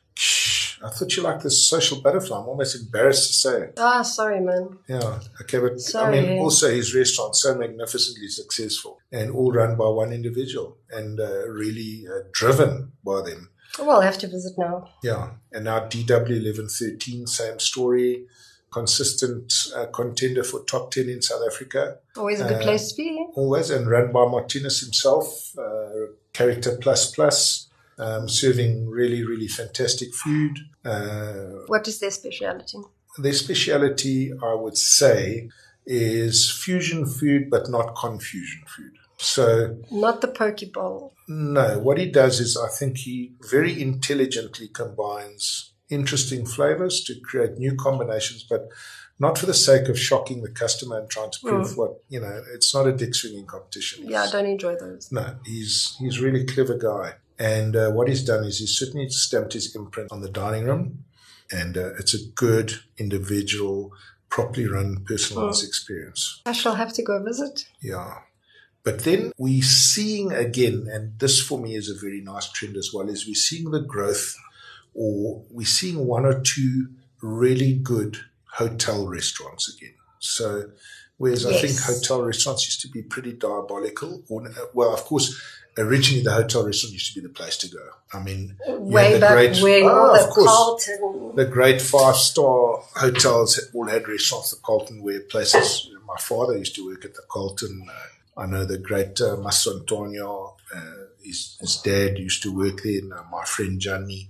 I thought you liked this social butterfly. I'm almost embarrassed to say. it. Ah, sorry, man. Yeah. Okay. But I mean, also his restaurant so magnificently successful and all run by one individual and uh, really uh, driven by them. Well, I'll have to visit now. Yeah. And now DW1113, same story. Consistent uh, contender for top 10 in South Africa. Always a good Uh, place to be. always and run by Marthinus himself, uh, character plus plus, um, serving really, really fantastic food. Uh, What is their speciality? their speciality, I would say, is fusion food, but not confusion food. So, Not the poke bowl. no, what he does is I think he very intelligently combines interesting flavors to create new combinations, but not for the sake of shocking the customer and trying to prove what, you know, it's not a dick swinging competition. Yeah, I don't enjoy those. no, he's he's really clever guy, and uh, what he's done is he's certainly stamped his imprint on the dining room, and uh, it's a good individual, properly run, personalized experience. I shall have to go visit. Yeah. But then we're seeing again, and this for me is a very nice trend as well, is we're seeing the growth or we're seeing one or two really good hotel restaurants again. So, whereas I think hotel restaurants used to be pretty diabolical, or, well, of course, originally the hotel restaurant used to be the place to go. I mean, Way the back great- when, of the course Carlton. the great five star hotels all had restaurants. The Carlton where places. My father used to work at the Carlton. Uh, I know the great uh, Mastrantonio. Uh, his, his dad used to work there. And, uh, my friend Johnny,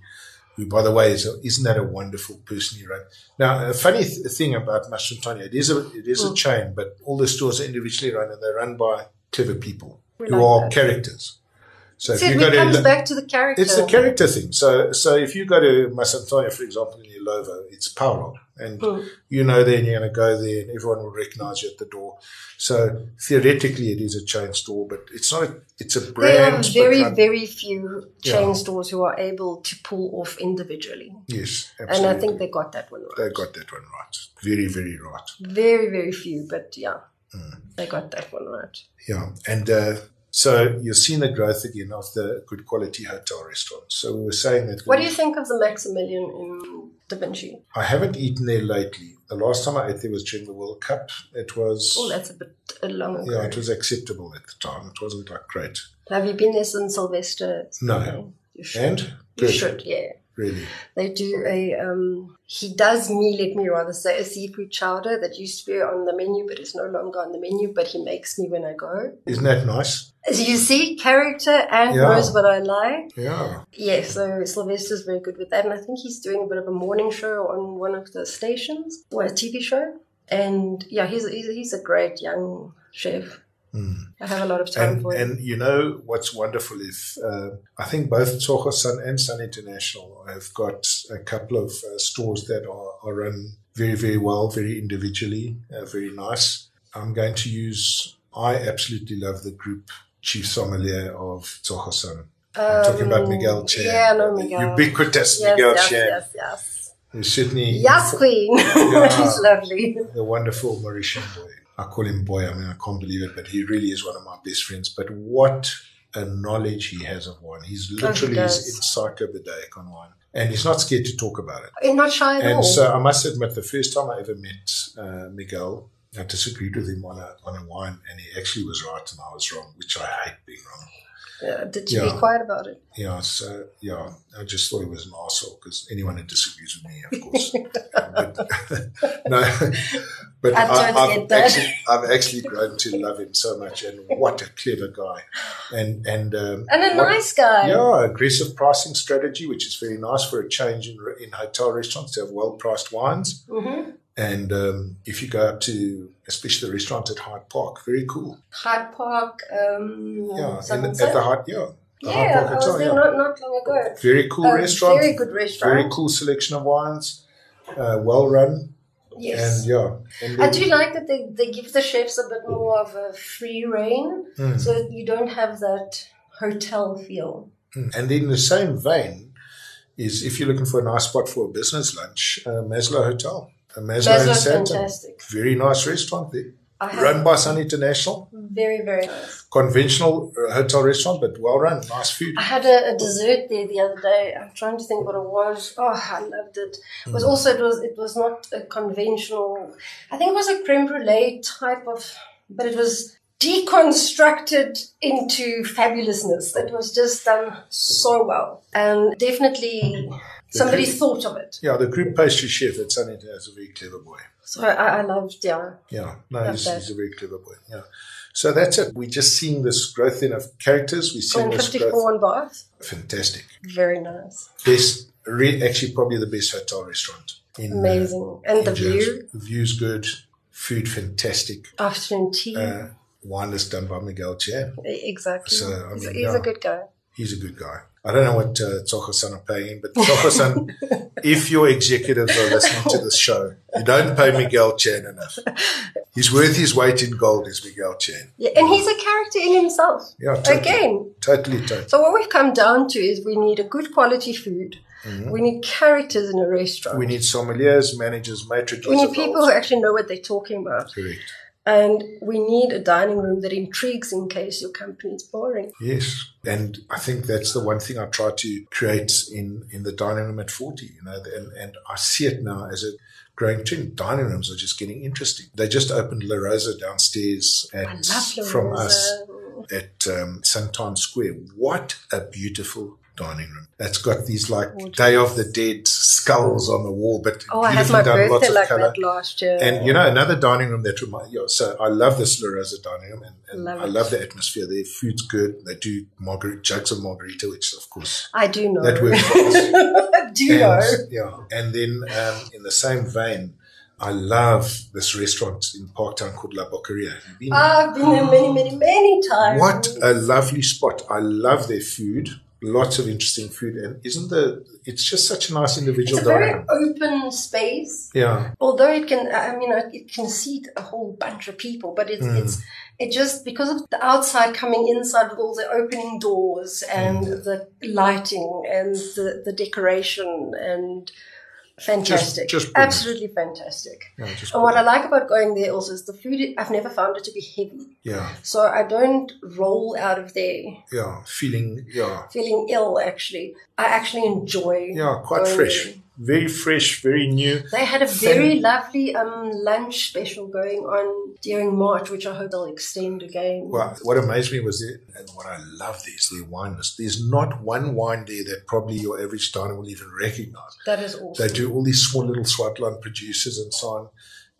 who, by the way, is a, isn't that a wonderful person he run? Now, a funny th- thing about Mastrantonio, it is a it is a chain, but all the stores are individually run and they're run by clever people We who like are that. characters. So See, it comes back to the character. it's the character thing. So, so if you go to Mastrantonio, for example, in Illovo, it's Paolo, and Mm. you know then you're going to go there, and everyone will recognize you at the door. So theoretically, it is a chain store, but it's not. A, it's a brand. There are very, very few chain Yeah. stores who are able to pull off individually. yes, absolutely. And. I think they got that one right. they got that one right. Very, very right. Very, very few, but yeah, Mm. they got that one right. Yeah, and uh, So you're seeing the growth again of the good quality hotel restaurants. So we were saying that. What do you think of the Maximilian in Da Vinci? I haven't eaten there lately. The last time I ate there was during the World Cup. It was. Oh, that's a bit long ago. Yeah, it was acceptable at the time. It wasn't like great. Have you been there since Sylvester? No. You should. And You good. should, yeah. Really. They do a, um, he does me, let me rather say, a seafood chowder that used to be on the menu, but is no longer on the menu, but he makes me when I go. Isn't that nice? As you see, character and Yeah. knows what I like. Yeah. Yeah, so Sylvester's very good with that. And I think he's doing a bit of a morning show on one of the stations, or a TV show. And yeah, he's, he's, he's a great young chef. I have a lot of time And, for him. and you know what's wonderful is uh, I think both Tsogo Sun and Sun International have got a couple of uh, stores that are, are run very, very well, very individually, uh, very nice. I'm going to use, I absolutely love the group chief sommelier of Tsogo Sun. I'm talking about Miguel Chan. Um, yeah, I know Miguel. Ubiquitous yes, Miguel yes, Chan. yes, yes. Who's certainly Yes, Queen. he's lovely. the wonderful Mauritian boy. I call him boy. I mean, I can't believe it, but he really is one of my best friends. But what a knowledge he has of wine. He's literally does. is encyclopedic on wine. And he's not scared to talk about it. You're not shy at all. And so I must admit, the first time I ever met uh, Miguel, I disagreed with him on a, on a wine, and he actually was right and I was wrong, which I hate being wrong. Yeah, did you Yeah. be quiet about it? Yeah, so yeah, I just thought he was an arsehole because anyone who disagrees with me, of course. but, no, but I I, don't I've, get that. actually, I've actually grown to love him so much, and what a clever guy, and and um, And a what- nice guy. Yeah, aggressive pricing strategy, which is very nice for a change in in hotel restaurants to have well priced wines. hmm And um, if you go up to, especially the restaurant at Hyde Park, very cool. Hyde Park. Um, Yeah, at the Hyde, yeah, the Hyde yeah, Park I was Hotel, there yeah. not, not long ago. Very cool Um, restaurant. Very good restaurant. Very cool selection of wines, uh, well run, Yes. and yeah. And I then- do like that they, they give the chefs a bit more of a free reign, Mm. so that you don't have that hotel feel. And in the same vein, is if you're looking for a nice spot for a business lunch, uh, Maslow Hotel, Maslow in Maslow's fantastic. very nice restaurant there, run by Sun International, very very nice. conventional uh, hotel restaurant, but well run, nice food. I had a, a dessert there the other day. I'm trying to think what it was. Oh, I loved it. It Mm. was also it was it was not a conventional. I think it was a creme brulee type of, but it was deconstructed into fabulousness. It was just done so well, and definitely somebody creme- thought of it. Yeah, the group pastry chef at Sun International is a very clever boy. So I, I loved yeah. Yeah, no, he's, he's a very clever boy. Yeah. So that's it. We're just seeing this growth in of characters. We're seeing this 54 growth. Bath. Fantastic. Very nice. Best, re- actually, probably the best hotel restaurant. In, uh, Amazing. And the Johannesburg. view. The view's good. Food fantastic. Afternoon tea. Uh, wine is done by Miguel Chan. exactly. so, I he's mean, he's yeah. a good guy. He's a good guy. I don't know what uh, Tsogo Sun are paying but Tsogo Sun, if your executives are listening to this show, you don't pay Miguel Chan enough. He's worth his weight in gold, is Miguel Chan. Yeah, and he's a character in himself. Yeah, totally. Again. Totally, totally. So what we've come down to is we need a good quality food. We need characters in a restaurant. Mm-hmm. We need sommeliers, managers, maîtres We need people who actually know what they're talking about. Correct. And we need a dining room that intrigues in case your company is boring. Yes, and I think that's the one thing I try to create in in the dining room at forty. You know, and and I see it now as a growing trend. Dining rooms are just getting interesting. They just opened La Rosa downstairs at from us at um, St. Times Square. What a beautiful dining room! That's got these like Day of the Dead skulls on the wall, but Oh, I had my done, birthday like colour. that last year. And you know, another dining room that reminds you. So I love this La Rosa dining room, and, and Love I it. love the atmosphere. Their food's good. They do margarita, jugs of margarita, which of course I do know. that works for us. I do know. Yeah, and then um, in the same vein, I love this restaurant in Parktown called La Boqueria. Have you been? I've been there many, many, many times. What a lovely spot! I love their food. Lots of interesting food, and isn't the? It's just such a nice individual It's a very dining room. open space. Yeah, Although it can, I mean, it can seat a whole bunch of people, but it's, hmm. it's, it just, because of the outside coming inside with all the opening doors and hmm. the lighting and the, the decoration and fantastic. Just- just. Absolutely fantastic. Yeah, just And what I like about going there also is the food, I've never found it to be heavy. yeah, So I don't roll out of there yeah, feeling, yeah, feeling ill, actually. I actually enjoy. yeah, quite fresh, there. Very fresh, very new. They had a very lovely um, lunch special going on during March, which I hope they'll extend again. Well, what amazed me was it, and what I love is their wine list. There's not one wine there that probably your average diner will even recognize. that is awesome. They do all these small little Swartland producers and so on.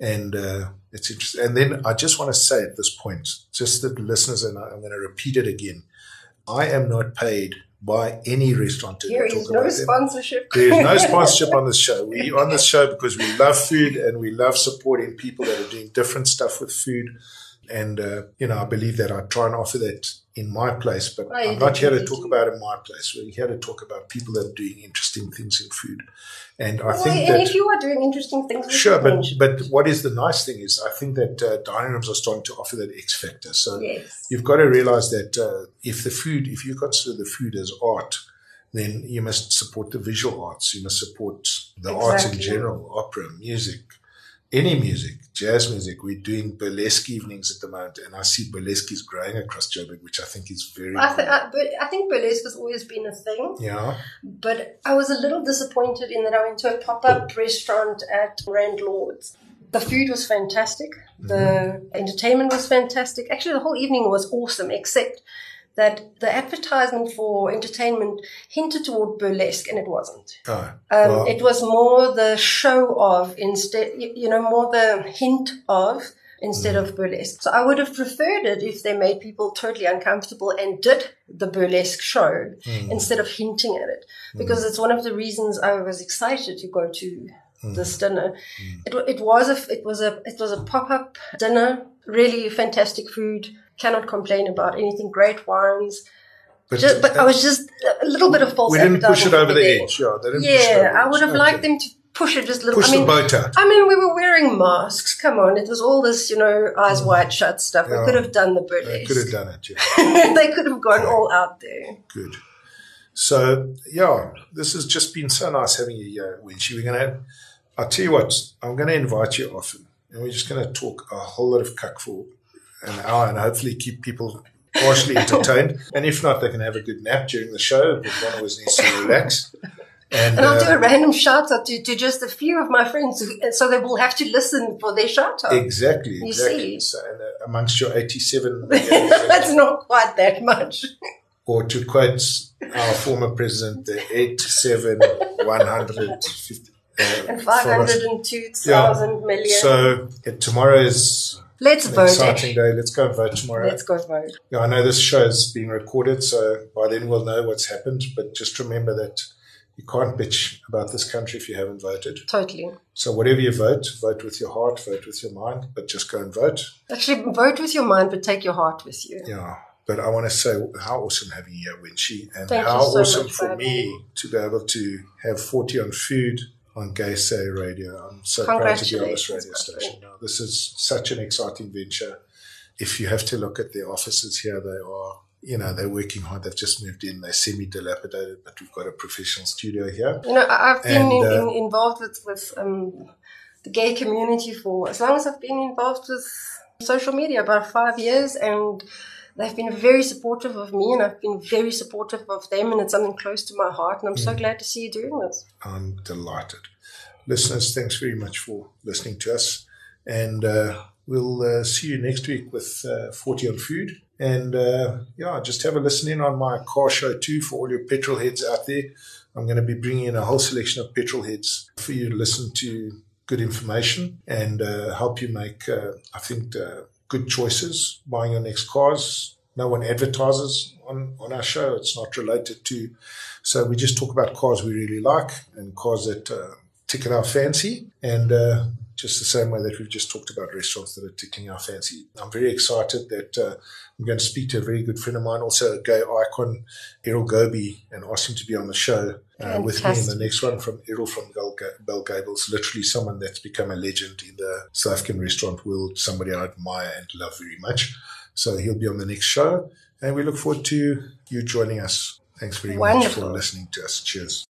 And uh, it's interesting. And then I just want to say at this point, just that the listeners, and I- I'm going to repeat it again I am not paid by any restaurateur. There to is no them. sponsorship. There is no sponsorship on this show. We on this show because we love food and we love supporting people that are doing different stuff with food. And uh, you know, I believe that I try and offer that in my place, but you I'm not here to talk about in my place. We're here to talk about people that are doing interesting things in food. And I Well, think and that if you are doing interesting things, Sure, but but what is the nice thing is I think that uh, dining rooms are starting to offer that X factor. So yes, you've got to realize that uh, if the food, if you consider the food as art, then you must support the visual arts. You must support the arts in general, opera, music, any music, jazz music. We're doing burlesque evenings at the moment, and I see burlesque is growing across Joburg, which I think is very. I, th- I, I think burlesque has always been a thing. yeah, But I was a little disappointed in that I went to a pop up restaurant at Rand Lords. The food was fantastic. The mm-hmm. entertainment was fantastic. Actually, the whole evening was awesome, except that the advertisement for entertainment hinted toward burlesque, and it wasn't. oh, Um, well, it was more the show of instead, you know, more the hint of instead mm. of burlesque. So I would have preferred it if they made people totally uncomfortable and did the burlesque show mm. instead of hinting at it, because mm. it's one of the reasons I was excited to go to this dinner. It, it was a it was a it was a pop up dinner. Really fantastic food. Cannot complain about anything. Great wines. but, Just, but I was just a little bit of false we didn't push it over the there. edge. Yeah, they didn't push it over Yeah, I would have Okay. liked them to push it just a little. push I mean, the boat out. I mean, we were wearing masks. Come on, it was all this, you know, eyes wide shut stuff. Mm. Yeah. We could have done the They burlesque. could have done it. Yeah. they could have gone all out there. Good. So yeah, this has just been so nice having you here. We're gonna I'll tell you what, I'm gonna invite you often and we're just gonna talk a whole lot of cuck for an hour and hopefully keep people partially entertained. And if not, they can have a good nap during the show, but one always needs to relax. And, And I'll uh, do a random shout out to, to just a few of my friends, who, so they will have to listen for their shout out. exactly, You exactly. see. So, and, uh, amongst your 87 That's not quite that much. or to quote our former president, the 87, 150. Uh, And followers. 502,000 million. So uh, tomorrow is Let's an vote. exciting day. Let's go and vote tomorrow. Let's go vote. Yeah, I know this show is being recorded, so by then we'll know what's happened. But just remember that you can't bitch about this country if you haven't voted. Totally. So whatever you vote, vote with your heart, vote with your mind, but just go and vote. Actually, vote with your mind, but take your heart with you. Yeah. But I want to say how awesome having you here, Winchie, and Thank how so awesome for me. to be able to have 40 on food on Gay Say Radio. I'm so proud to be on this radio station. Now, this is such an exciting venture. If you have to look at their offices here, they are, you know, they're working hard. They've just moved in. They're semi-dilapidated, but we've got a professional studio here. You know, I've been And, in, uh, in, involved with, with um, the gay community for as long as I've been involved with social media, about five years, and they've been very supportive of me, and I've been very supportive of them, and it's something close to my heart, and I'm Mm. so glad to see you doing this. I'm delighted. Listeners, thanks very much for listening to us. And uh, we'll uh, see you next week with uh, 40 on food. And uh, yeah, just have a listen in on my car show too for all your petrol heads out there. I'm going to be bringing in a whole selection of petrol heads for you to listen to good information and uh, help you make, uh, I think, uh, good choices buying your next cars. No one advertises on, on our show. It's not related to. So we just talk about cars we really like and cars that uh, tickle our fancy. And uh, just the same way that we've just talked about restaurants that are tickling our fancy. I'm very excited that uh, I'm going to speak to a very good friend of mine, also a gay icon, Errol Goby, and ask him to be on the show uh, with me in the next one from Errol from Bell, Gables, literally someone that's become a legend in the South African restaurant world, somebody I admire and love very much. So he'll be on the next show, and we look forward to you joining us. Thanks very much for listening to us. Cheers.